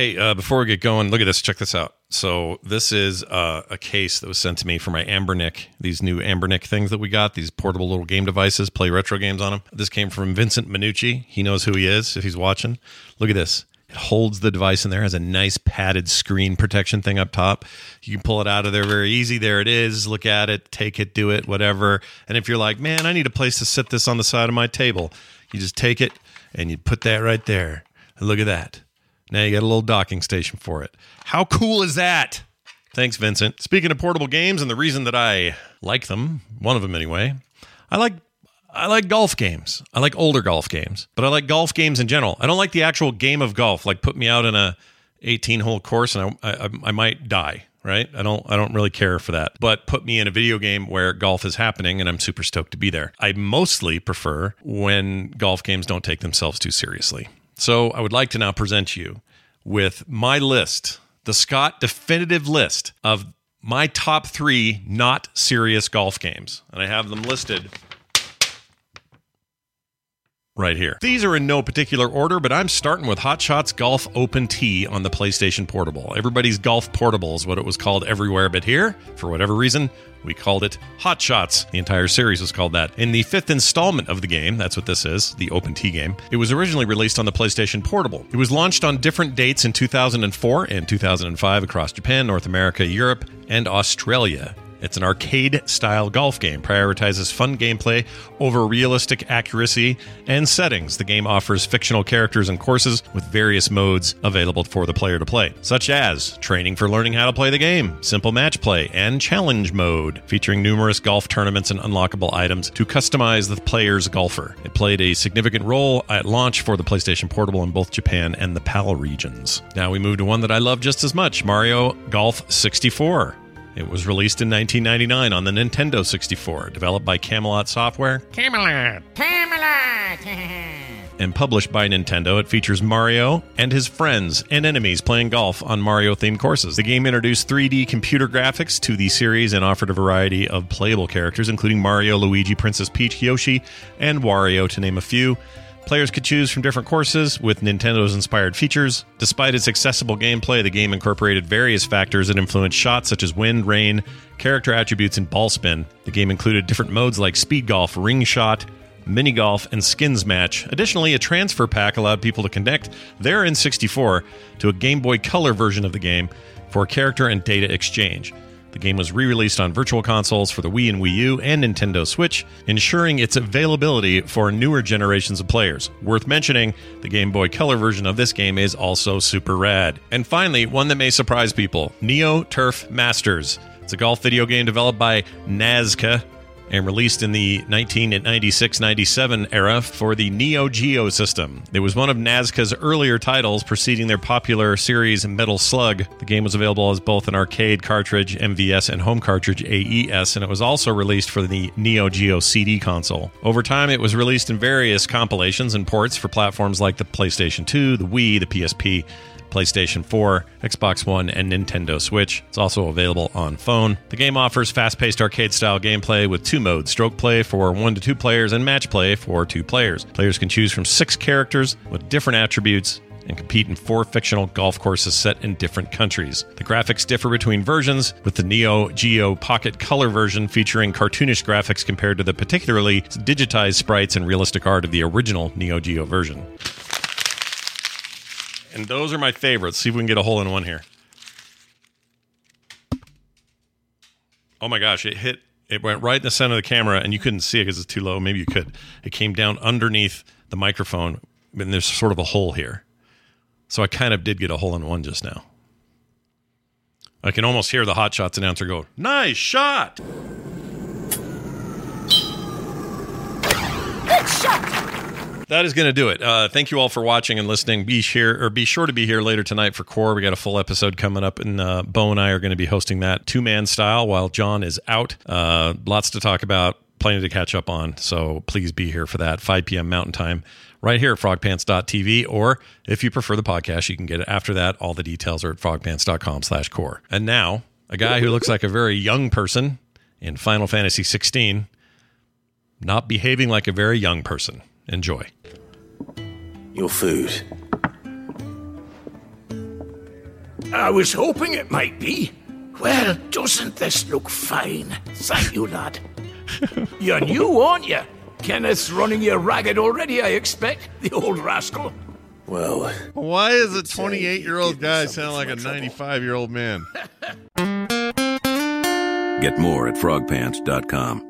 Hey, uh, before we get going, look at this. Check this out. So this is uh, a case that was sent to me for my Anbernic. These new Anbernic things that we got. These portable little game devices. Play retro games on them. This came from Vincent Minucci. He knows who he is if he's watching. Look at this. It holds the device in there. Has a nice padded screen protection thing up top. You can pull it out of there very easy. There it is. Look at it. Take it. Do it. Whatever. And if you're like, man, I need a place to sit this on the side of my table, you just take it and you put that right there. Look at that. Now you got a little docking station for it. How cool is that? Thanks, Vincent. Speaking of portable games, and the reason that I like them, one of them anyway, I like I like golf games. I like older golf games, but I like golf games in general. I don't like the actual game of golf. Like put me out in a 18 hole course and I, I I might die. Right? I don't I don't really care for that. But put me in a video game where golf is happening and I'm super stoked to be there. I mostly prefer when golf games don't take themselves too seriously. So I would like to now present you with my list, the Scott definitive list of my top three not serious golf games. And I have them listed right here. These are in no particular order, but I'm starting with Hot Shots Golf Open Tee on the PlayStation Portable. Everybody's Golf Portable is what it was called everywhere but here. For whatever reason, we called it Hot Shots. The entire series was called that. In the fifth installment of the game, that's what this is, the Open Tee game, it was originally released on the PlayStation Portable. It was launched on different dates in 2004 and 2005 across Japan, North America, Europe, and Australia. It's an arcade style golf game, prioritizes fun gameplay over realistic accuracy and settings. The game offers fictional characters and courses with various modes available for the player to play, such as training for learning how to play the game, simple match play, and challenge mode, featuring numerous golf tournaments and unlockable items to customize the player's golfer. It played a significant role at launch for the PlayStation Portable in both Japan and the PAL regions. Now we move to one that I love just as much Mario Golf 64. It was released in 1999 on the Nintendo 64, developed by Camelot Software. Camelot! Camelot! and published by Nintendo. It features Mario and his friends and enemies playing golf on Mario themed courses. The game introduced 3D computer graphics to the series and offered a variety of playable characters, including Mario, Luigi, Princess Peach, Yoshi, and Wario, to name a few. Players could choose from different courses with Nintendo's inspired features. Despite its accessible gameplay, the game incorporated various factors that influenced shots such as wind, rain, character attributes, and ball spin. The game included different modes like speed golf, ring shot, mini golf, and skins match. Additionally, a transfer pack allowed people to connect their N64 to a Game Boy Color version of the game for character and data exchange. The game was re released on virtual consoles for the Wii and Wii U and Nintendo Switch, ensuring its availability for newer generations of players. Worth mentioning, the Game Boy Color version of this game is also super rad. And finally, one that may surprise people Neo Turf Masters. It's a golf video game developed by Nazca and released in the 1996-97 era for the Neo Geo system. It was one of Nazca's earlier titles preceding their popular series Metal Slug. The game was available as both an arcade cartridge MVS and home cartridge AES and it was also released for the Neo Geo CD console. Over time it was released in various compilations and ports for platforms like the PlayStation 2, the Wii, the PSP, PlayStation 4, Xbox One, and Nintendo Switch. It's also available on phone. The game offers fast paced arcade style gameplay with two modes stroke play for one to two players and match play for two players. Players can choose from six characters with different attributes and compete in four fictional golf courses set in different countries. The graphics differ between versions, with the Neo Geo Pocket Color version featuring cartoonish graphics compared to the particularly digitized sprites and realistic art of the original Neo Geo version. And those are my favorites. See if we can get a hole in one here. Oh my gosh, it hit it went right in the center of the camera and you couldn't see it because it's too low. Maybe you could. It came down underneath the microphone and there's sort of a hole here. So I kind of did get a hole in one just now. I can almost hear the Hot Shots announcer go, "Nice shot!" That is going to do it. Uh, thank you all for watching and listening. Be sure or be sure to be here later tonight for Core. We got a full episode coming up, and uh, Bo and I are going to be hosting that two man style while John is out. Uh, lots to talk about, plenty to catch up on. So please be here for that 5 p.m. Mountain Time right here at frogpants.tv. Or if you prefer the podcast, you can get it after that. All the details are at frogpants.com slash core. And now, a guy who looks like a very young person in Final Fantasy 16, not behaving like a very young person. Enjoy. Your food. I was hoping it might be. Well, doesn't this look fine? Thank you, lad. You're new, aren't you? Kenneth's running you ragged already, I expect, the old rascal. Well, Why is a uh, 28 year old guy sound like a 95 year old man? Get more at frogpants.com.